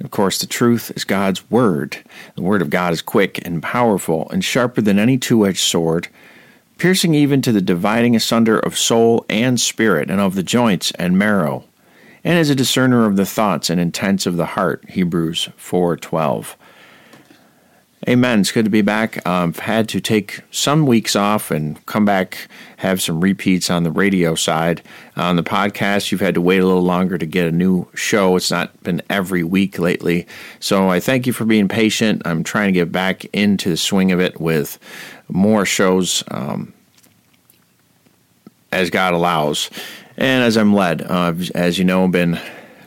Of course, the truth is God's Word. The Word of God is quick and powerful and sharper than any two edged sword, piercing even to the dividing asunder of soul and spirit, and of the joints and marrow, and is a discerner of the thoughts and intents of the heart. Hebrews 4:12. Amen. It's good to be back. Um, I've had to take some weeks off and come back, have some repeats on the radio side. On the podcast, you've had to wait a little longer to get a new show. It's not been every week lately. So I thank you for being patient. I'm trying to get back into the swing of it with more shows um, as God allows and as I'm led. Uh, as you know, I've been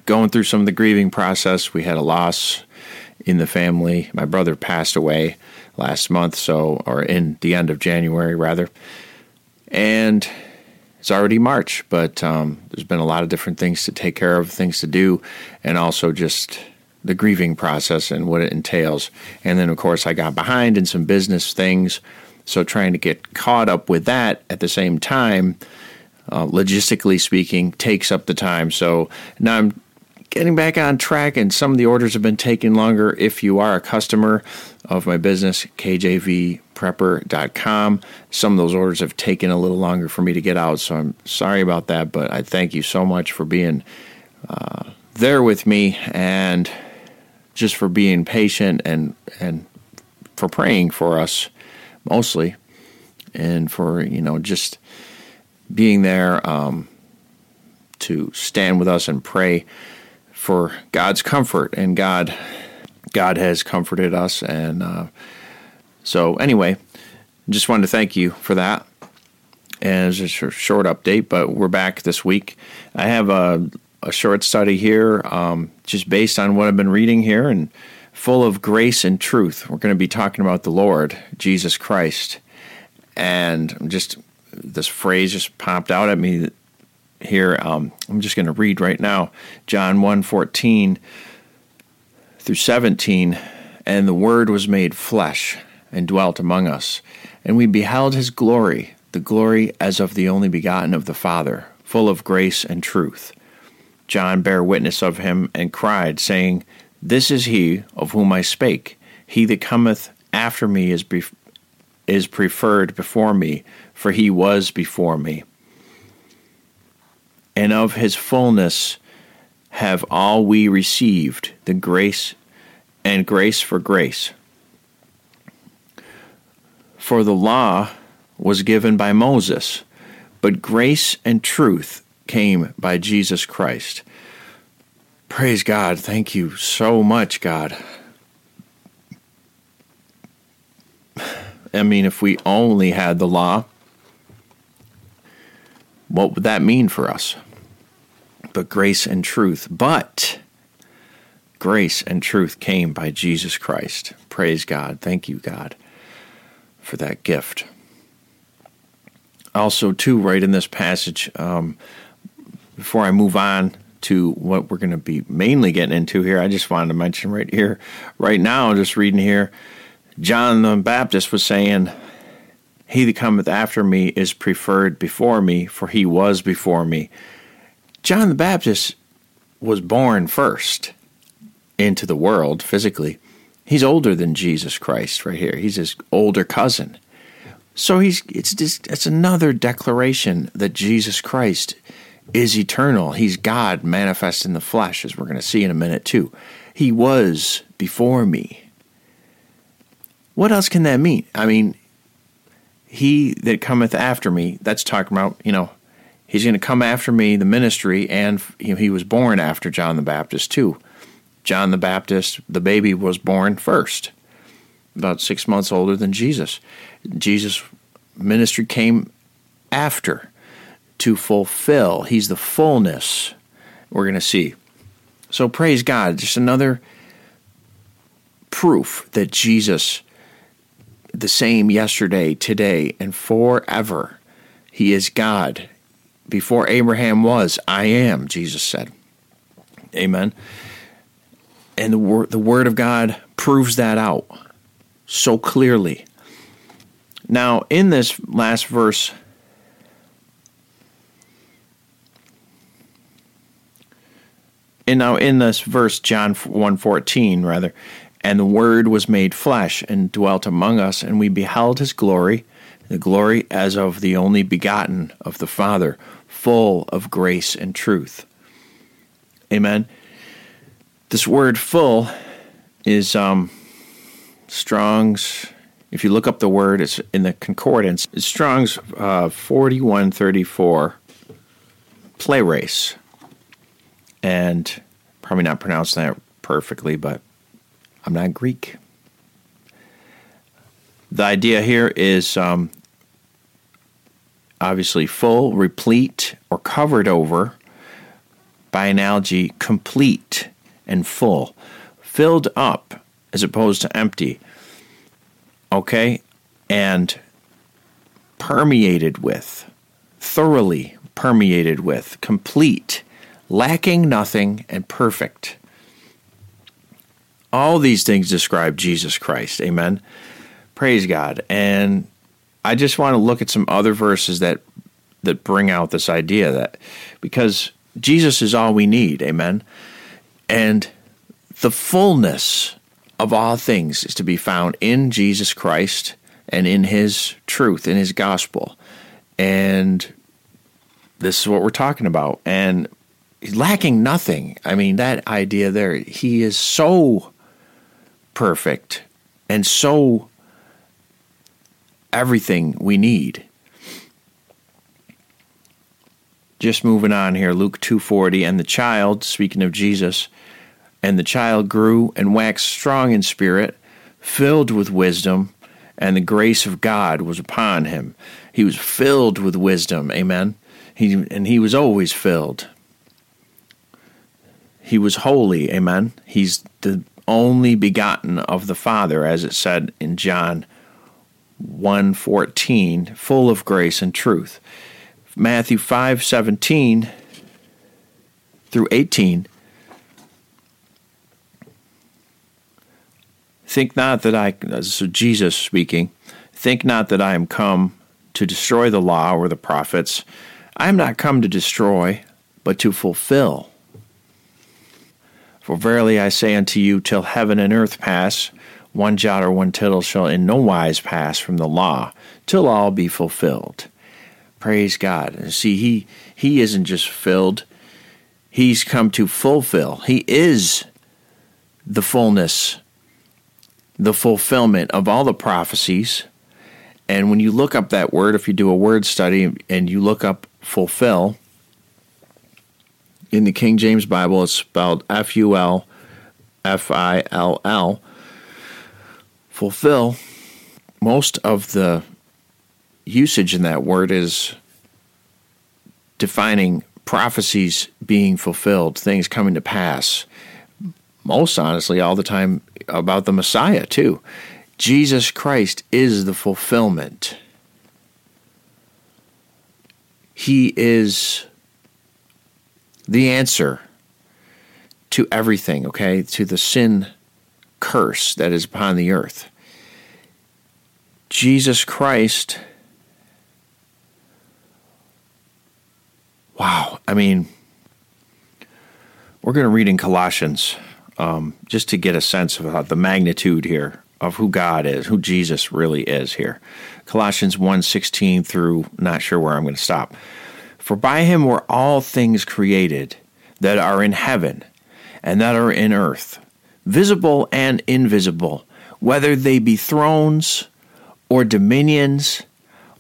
going through some of the grieving process. We had a loss in the family. My brother passed away last month, so or in the end of January rather, and it's already March. But um, there's been a lot of different things to take care of, things to do, and also just the grieving process and what it entails. And then, of course, I got behind in some business things, so trying to get caught up with that at the same time. Uh, logistically speaking, takes up the time. So now I'm getting back on track, and some of the orders have been taking longer. If you are a customer of my business, kjvprepper.com, some of those orders have taken a little longer for me to get out. So I'm sorry about that, but I thank you so much for being uh, there with me and just for being patient and and for praying for us mostly and for you know just being there um, to stand with us and pray for God's comfort, and God God has comforted us. And uh, so, anyway, just wanted to thank you for that. And it's a short update, but we're back this week. I have a, a short study here, um, just based on what I've been reading here, and full of grace and truth. We're going to be talking about the Lord Jesus Christ, and just this phrase just popped out at me here. Um, I'm just going to read right now John 1 14 through 17. And the Word was made flesh and dwelt among us. And we beheld his glory, the glory as of the only begotten of the Father, full of grace and truth. John bare witness of him and cried, saying, This is he of whom I spake. He that cometh after me is, be- is preferred before me, for he was before me and of his fullness have all we received the grace and grace for grace. For the law was given by Moses, but grace and truth came by Jesus Christ. Praise God. Thank you so much, God. I mean, if we only had the law, what would that mean for us? But grace and truth. But grace and truth came by Jesus Christ. Praise God. Thank you, God, for that gift. Also, too, right in this passage, um, before I move on to what we're going to be mainly getting into here, I just wanted to mention right here, right now, just reading here, John the Baptist was saying, He that cometh after me is preferred before me, for he was before me. John the Baptist was born first into the world physically. He's older than Jesus Christ right here. He's his older cousin. So he's it's just it's another declaration that Jesus Christ is eternal. He's God manifest in the flesh, as we're going to see in a minute too. He was before me. What else can that mean? I mean, he that cometh after me, that's talking about, you know, He's going to come after me, the ministry, and he was born after John the Baptist, too. John the Baptist, the baby, was born first, about six months older than Jesus. Jesus' ministry came after to fulfill. He's the fullness we're going to see. So praise God. Just another proof that Jesus, the same yesterday, today, and forever, He is God. Before Abraham was, I am, Jesus said. Amen. And the word, the word of God proves that out so clearly. Now, in this last verse, and now in this verse, John 1.14, rather, and the Word was made flesh and dwelt among us, and we beheld his glory, the glory as of the only begotten of the Father, full of grace and truth. Amen. This word full is um, Strong's, if you look up the word, it's in the concordance, it's Strong's uh, 4134 pleres. And probably not pronouncing that perfectly, but I'm not Greek. The idea here is um, obviously full, replete, or covered over. By analogy, complete and full, filled up as opposed to empty. Okay? And permeated with, thoroughly permeated with, complete, lacking nothing, and perfect. All these things describe Jesus Christ. Amen. Praise God. And I just want to look at some other verses that that bring out this idea that because Jesus is all we need, amen. And the fullness of all things is to be found in Jesus Christ and in his truth, in his gospel. And this is what we're talking about. And lacking nothing. I mean, that idea there, he is so perfect and so everything we need. Just moving on here, Luke 2:40 and the child, speaking of Jesus, and the child grew and waxed strong in spirit, filled with wisdom, and the grace of God was upon him. He was filled with wisdom, amen. He and he was always filled. He was holy, amen. He's the only begotten of the Father as it said in John 1:14, full of grace and truth. Matthew 5:17 through 18 Think not that I so Jesus speaking, think not that I am come to destroy the law or the prophets. I am not come to destroy, but to fulfill. For verily I say unto you, till heaven and earth pass, one jot or one tittle shall in no wise pass from the law, till all be fulfilled. Praise God. And see, he he isn't just filled, he's come to fulfill. He is the fullness, the fulfillment of all the prophecies. And when you look up that word, if you do a word study and you look up fulfill, in the King James Bible, it's spelled F U L F I L L fulfill, most of the usage in that word is defining prophecies being fulfilled, things coming to pass. Most honestly, all the time about the Messiah, too. Jesus Christ is the fulfillment. He is the answer to everything, okay? To the sin curse that is upon the earth. Jesus Christ. Wow. I mean, we're going to read in Colossians um, just to get a sense of the magnitude here of who God is, who Jesus really is here. Colossians 1:16 through not sure where I'm going to stop. For by him were all things created that are in heaven and that are in earth visible and invisible, whether they be thrones or dominions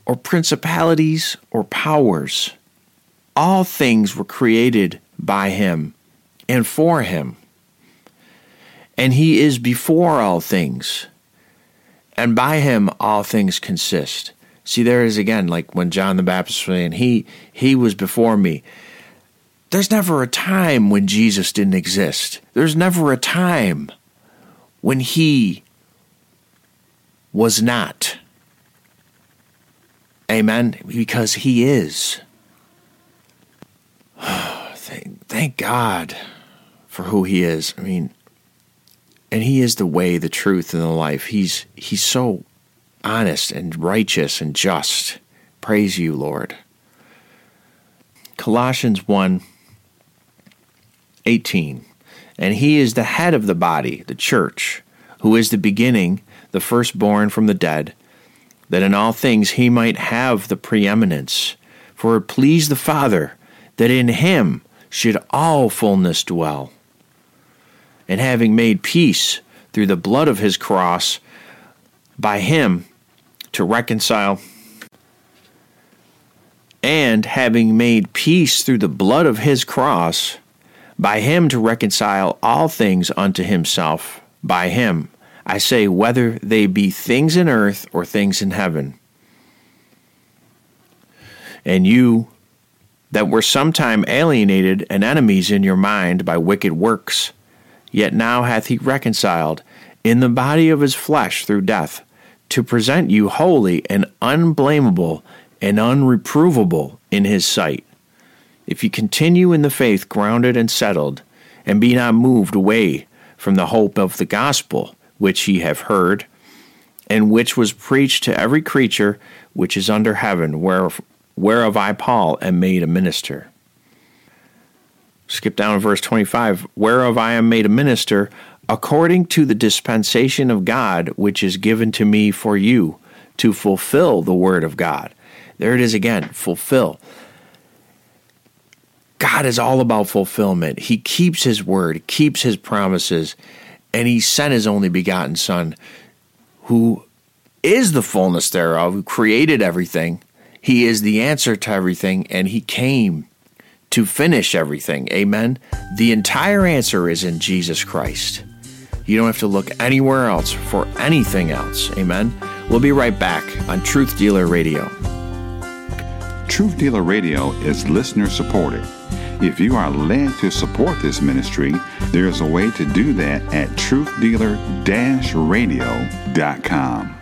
or principalities or powers. all things were created by him and for him. And he is before all things. And by him all things consist. See, there is again, like when John the Baptist was saying, he, he was before me. There's never a time when Jesus didn't exist. There's never a time when he was not. Amen. Because he is. thank, thank God for who he is. I mean, and he is the way, the truth, and the life. He's he's so honest and righteous and just. Praise you, Lord. Colossians 1 18. And he is the head of the body, the church, who is the beginning, the firstborn from the dead, that in all things he might have the preeminence. For it pleased the Father that in him should all fullness dwell. And having made peace through the blood of his cross, by him to reconcile, and having made peace through the blood of his cross, by him to reconcile all things unto himself, by him, I say, whether they be things in earth or things in heaven. And you that were sometime alienated and enemies in your mind by wicked works, yet now hath he reconciled in the body of his flesh through death, to present you holy and unblameable and unreprovable in his sight if you continue in the faith grounded and settled, and be not moved away from the hope of the gospel which ye have heard, and which was preached to every creature which is under heaven, whereof, whereof I, Paul, am made a minister. Skip down to verse 25. Whereof I am made a minister, according to the dispensation of God which is given to me for you, to fulfill the word of God. There it is again fulfill. God is all about fulfillment. He keeps his word, keeps his promises, and he sent his only begotten Son, who is the fullness thereof, who created everything. He is the answer to everything, and he came to finish everything. Amen. The entire answer is in Jesus Christ. You don't have to look anywhere else for anything else. Amen. We'll be right back on Truth Dealer Radio. Truth Dealer Radio is listener supported. If you are led to support this ministry, there is a way to do that at truthdealer-radio.com.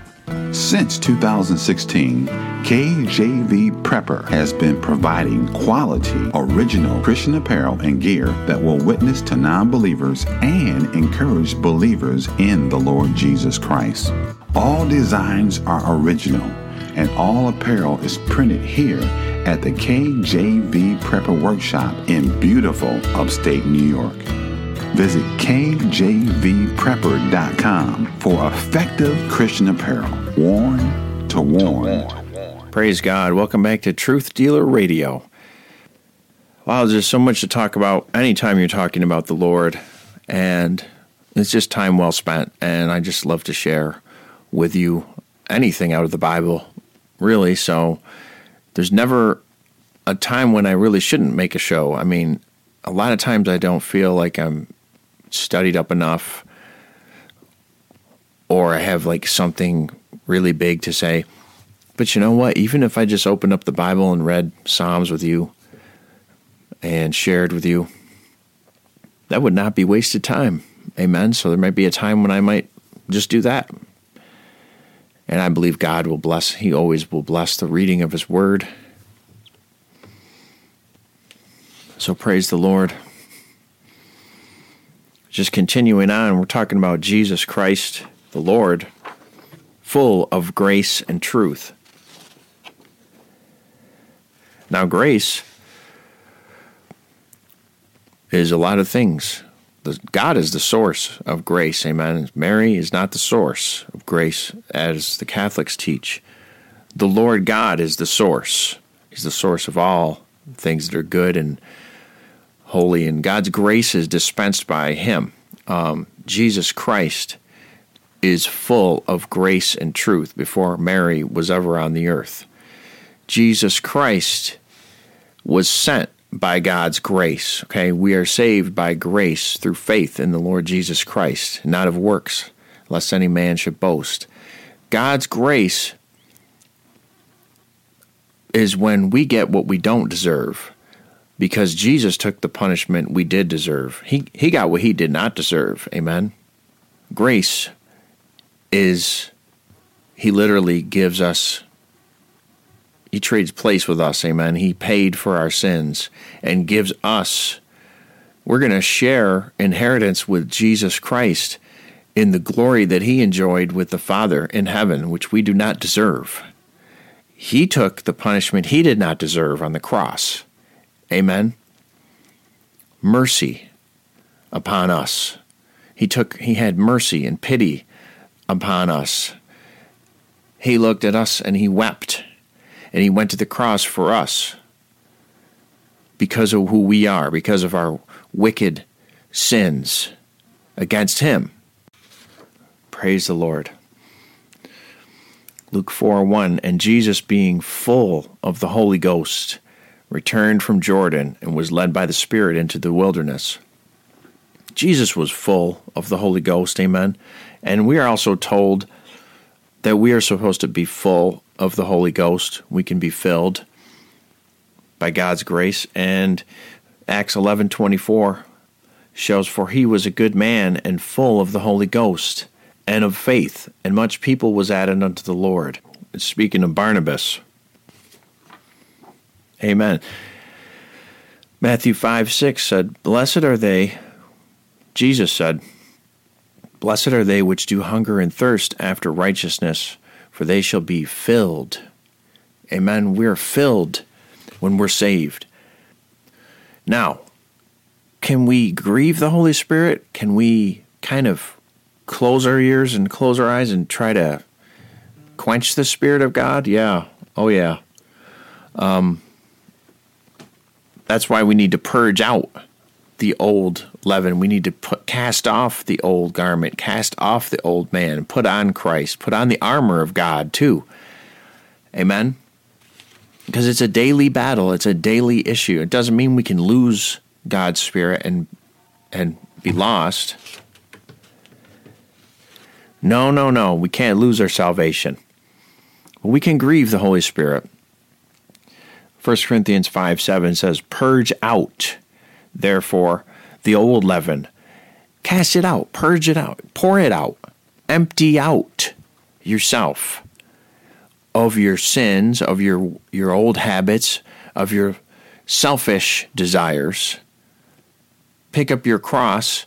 Since 2016, KJV Prepper has been providing quality, original Christian apparel and gear that will witness to non believers and encourage believers in the Lord Jesus Christ. All designs are original, and all apparel is printed here at the KJV Prepper Workshop in beautiful upstate New York. Visit kjvprepper.com for effective Christian apparel, worn to worn. Praise God. Welcome back to Truth Dealer Radio. Wow, there's so much to talk about anytime you're talking about the Lord, and it's just time well spent. And I just love to share with you anything out of the Bible, really. So, there's never a time when I really shouldn't make a show. I mean, a lot of times I don't feel like I'm studied up enough or I have like something really big to say. But you know what? Even if I just opened up the Bible and read Psalms with you and shared with you, that would not be wasted time. Amen. So there might be a time when I might just do that. And I believe God will bless, He always will bless the reading of His Word. So praise the Lord. Just continuing on, we're talking about Jesus Christ, the Lord, full of grace and truth. Now, grace is a lot of things. God is the source of grace, amen. Mary is not the source of grace, as the Catholics teach. The Lord God is the source. He's the source of all things that are good and holy, and God's grace is dispensed by Him. Um, Jesus Christ is full of grace and truth before Mary was ever on the earth. Jesus Christ was sent by God's grace. Okay, we are saved by grace through faith in the Lord Jesus Christ, not of works, lest any man should boast. God's grace is when we get what we don't deserve because Jesus took the punishment we did deserve. He he got what he did not deserve. Amen. Grace is he literally gives us he trades place with us, amen. He paid for our sins and gives us, we're going to share inheritance with Jesus Christ in the glory that he enjoyed with the Father in heaven, which we do not deserve. He took the punishment he did not deserve on the cross. Amen. Mercy upon us. He took he had mercy and pity upon us. He looked at us and he wept and he went to the cross for us because of who we are, because of our wicked sins against him. Praise the Lord. Luke 4 1 And Jesus, being full of the Holy Ghost, returned from Jordan and was led by the Spirit into the wilderness. Jesus was full of the Holy Ghost, amen. And we are also told that we are supposed to be full of the Holy Ghost. We can be filled by God's grace. And Acts 11:24 shows for he was a good man and full of the Holy Ghost and of faith, and much people was added unto the Lord. Speaking of Barnabas. Amen. Matthew 5 6 said, Blessed are they, Jesus said, Blessed are they which do hunger and thirst after righteousness, for they shall be filled. Amen. We're filled when we're saved. Now, can we grieve the Holy Spirit? Can we kind of close our ears and close our eyes and try to quench the Spirit of God? Yeah. Oh, yeah. Um, that's why we need to purge out the old leaven. We need to put, cast off the old garment, cast off the old man, put on Christ, put on the armor of God too. Amen. Because it's a daily battle, it's a daily issue. It doesn't mean we can lose God's spirit and and be lost. No, no, no. We can't lose our salvation. We can grieve the Holy Spirit. 1 Corinthians 5 7 says, Purge out therefore, the old leaven. Cast it out, purge it out, pour it out, empty out yourself of your sins, of your, your old habits, of your selfish desires. Pick up your cross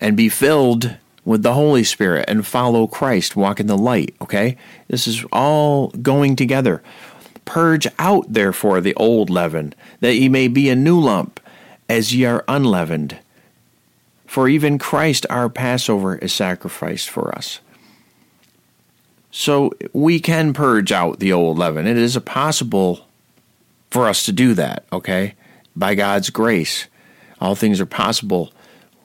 and be filled with the Holy Spirit and follow Christ, walk in the light, okay? This is all going together. Purge out, therefore, the old leaven, that ye may be a new lump as ye are unleavened. For even Christ our Passover is sacrificed for us. So we can purge out the old leaven. It is possible for us to do that, okay? By God's grace. All things are possible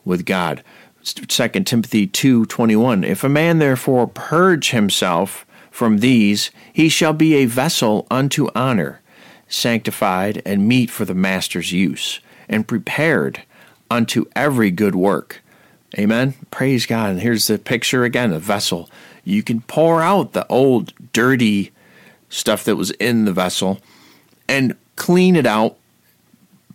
with God. 2 Timothy 2:21 If a man therefore purge himself from these he shall be a vessel unto honor sanctified and meet for the master's use and prepared unto every good work. Amen. Praise God. And here's the picture again a vessel. You can pour out the old, dirty stuff that was in the vessel and clean it out.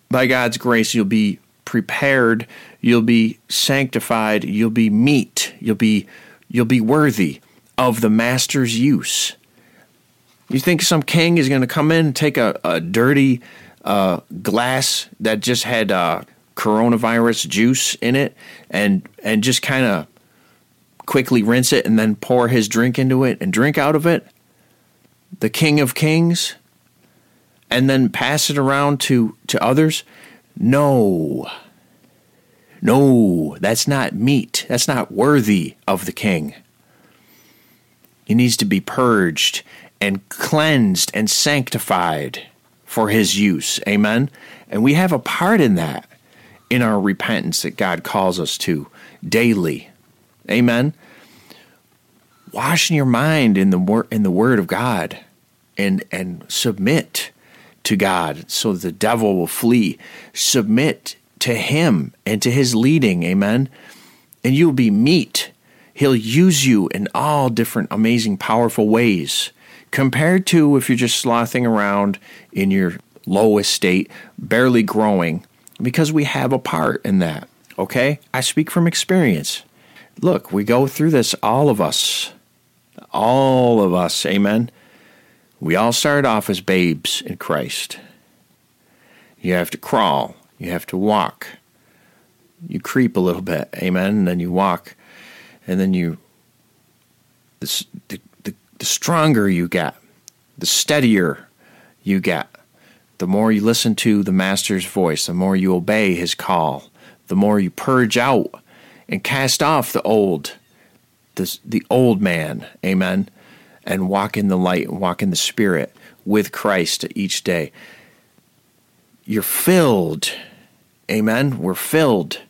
By God's grace, you'll be prepared, you'll be sanctified, you'll be meet, you'll be you'll be worthy of the master's use. You think some king is going to come in and take a, a dirty uh, glass that just had uh, coronavirus juice in it and and just kind of quickly rinse it and then pour his drink into it and drink out of it. The king of kings. And then pass it around to to others. No. No. That's not meet. That's not worthy of the king. He needs to be purged and cleansed and sanctified for his use. Amen. And we have a part in that in our repentance that God calls us to daily. Amen. Washing your mind in the word in the word of God and and submit to God so the devil will flee. Submit to him and to his leading. Amen. And you'll be meet. He'll use you in all different amazing, powerful ways compared to if you're just slothing around in your lowest state, barely growing, because we have a part in that. Okay? I speak from experience. Look, we go through this, all of us. All of us. Amen. We all start off as babes in Christ. You have to crawl, you have to walk. You creep a little bit, amen, and then you walk, and then you the, the, the stronger you get, the steadier you get, the more you listen to the Master's voice, the more you obey his call, the more you purge out and cast off the old, the, the old man, amen, and walk in the light and walk in the Spirit with Christ each day. You're filled, amen. We're filled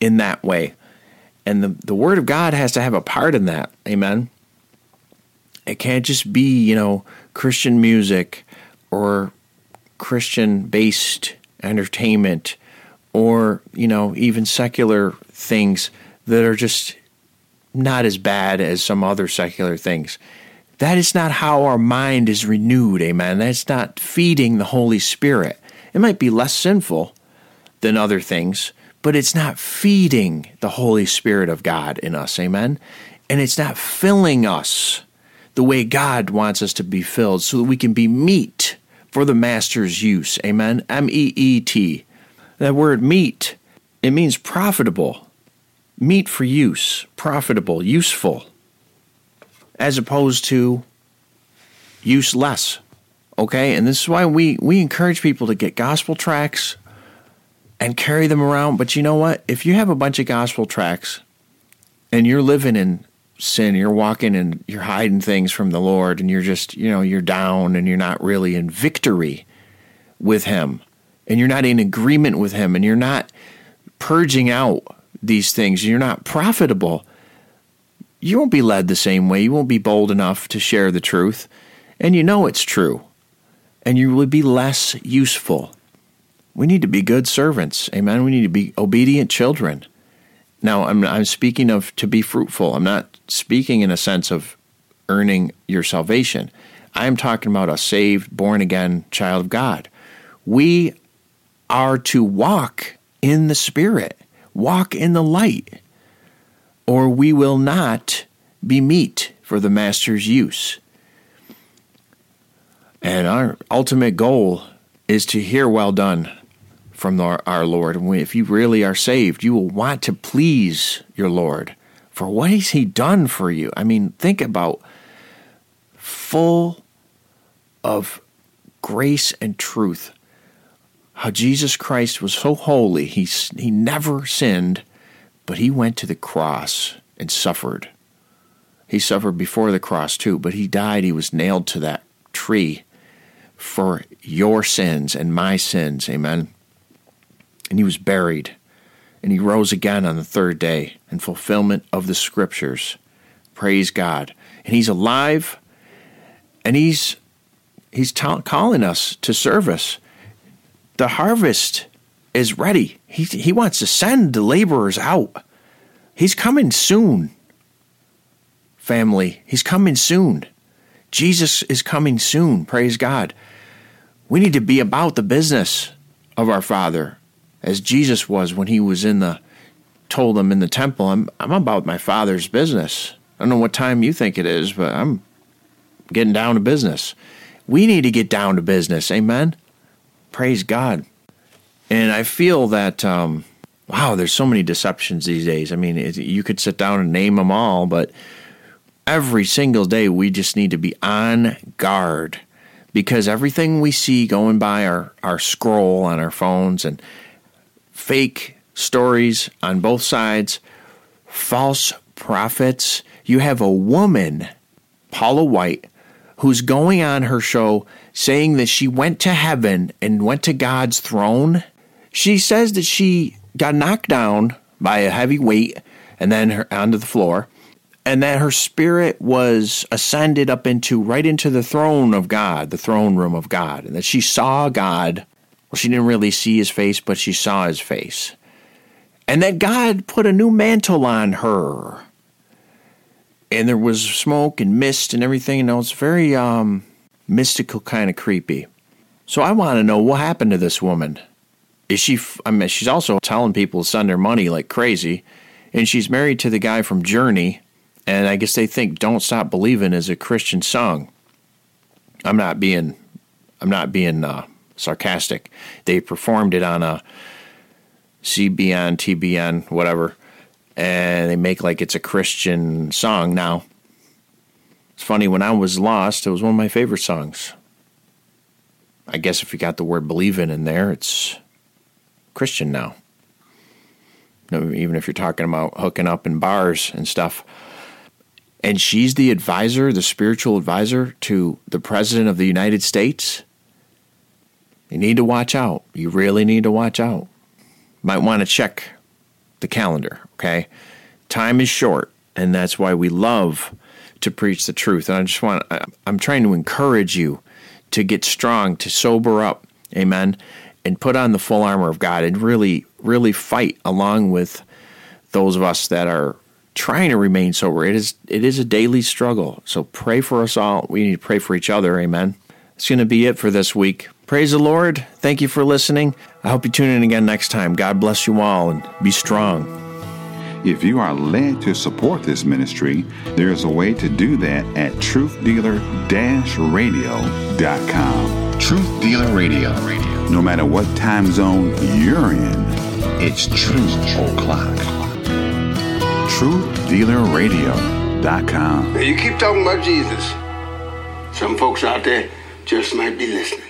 in that way. And the, the Word of God has to have a part in that, amen. It can't just be, you know, Christian music or Christian based entertainment or, you know, even secular things that are just not as bad as some other secular things. That is not how our mind is renewed, amen. That's not feeding the Holy Spirit. It might be less sinful than other things, but it's not feeding the Holy Spirit of God in us, amen. And it's not filling us the way God wants us to be filled so that we can be meet for the master's use. Amen. M E E T. That word meet, it means profitable. Meet for use, profitable, useful, as opposed to useless. Okay? And this is why we, we encourage people to get gospel tracts and carry them around. But you know what? If you have a bunch of gospel tracts and you're living in sin. You're walking and you're hiding things from the Lord, and you're just, you know, you're down and you're not really in victory with Him, and you're not in agreement with Him, and you're not purging out these things. You're not profitable. You won't be led the same way. You won't be bold enough to share the truth, and you know it's true, and you will be less useful. We need to be good servants. Amen. We need to be obedient children. Now, I'm, I'm speaking of to be fruitful. I'm not speaking in a sense of earning your salvation. I'm talking about a saved, born again child of God. We are to walk in the Spirit, walk in the light, or we will not be meet for the Master's use. And our ultimate goal is to hear, Well done, from our, our Lord. And if you really are saved, you will want to please your Lord for what has He done for you. I mean, think about full of grace and truth. How Jesus Christ was so holy, he, he never sinned, but he went to the cross and suffered. He suffered before the cross too, but he died. He was nailed to that tree for your sins and my sins. Amen and he was buried, and he rose again on the third day in fulfillment of the scriptures. Praise God. And he's alive, and he's he's calling us to service. The harvest is ready. He, he wants to send the laborers out. He's coming soon, family. He's coming soon. Jesus is coming soon. Praise God. We need to be about the business of our Father as Jesus was when he was in the told them in the temple, I'm I'm about my father's business. I don't know what time you think it is, but I'm getting down to business. We need to get down to business. Amen. Praise God. And I feel that um, wow, there's so many deceptions these days. I mean, you could sit down and name them all, but every single day we just need to be on guard because everything we see going by our, our scroll on our phones and fake stories on both sides, false prophets. You have a woman, Paula White, who's going on her show saying that she went to heaven and went to God's throne. She says that she got knocked down by a heavy weight and then her, onto the floor. and that her spirit was ascended up into right into the throne of God, the throne room of God, and that she saw God. Well, she didn't really see his face, but she saw his face. And that God put a new mantle on her. And there was smoke and mist and everything, and it was very um, mystical, kind of creepy. So I want to know what happened to this woman. Is she? I mean, she's also telling people to send her money like crazy, and she's married to the guy from Journey, and I guess they think "Don't Stop Believing" is a Christian song. I'm not being, I'm not being uh, sarcastic. They performed it on a CBN, TBN, whatever, and they make like it's a Christian song. Now, it's funny when I was lost, it was one of my favorite songs. I guess if you got the word "believing" in there, it's Christian now. Even if you're talking about hooking up in bars and stuff and she's the advisor, the spiritual advisor to the President of the United States, you need to watch out. You really need to watch out. Might want to check the calendar, okay? Time is short, and that's why we love to preach the truth. And I just want, I'm trying to encourage you to get strong, to sober up, amen, and put on the full armor of God and really, really fight along with those of us that are trying to remain sober. It is it is a daily struggle. So pray for us all. We need to pray for each other. Amen. It's going to be it for this week. Praise the Lord. Thank you for listening. I hope you tune in again next time. God bless you all and be strong. If you are led to support this ministry, there is a way to do that at truthdealer-radio.com. Truth Dealer Radio. No matter what time zone you're in, it's truth o'clock truthdealerradio.com. You keep talking about Jesus. Some folks out there just might be listening.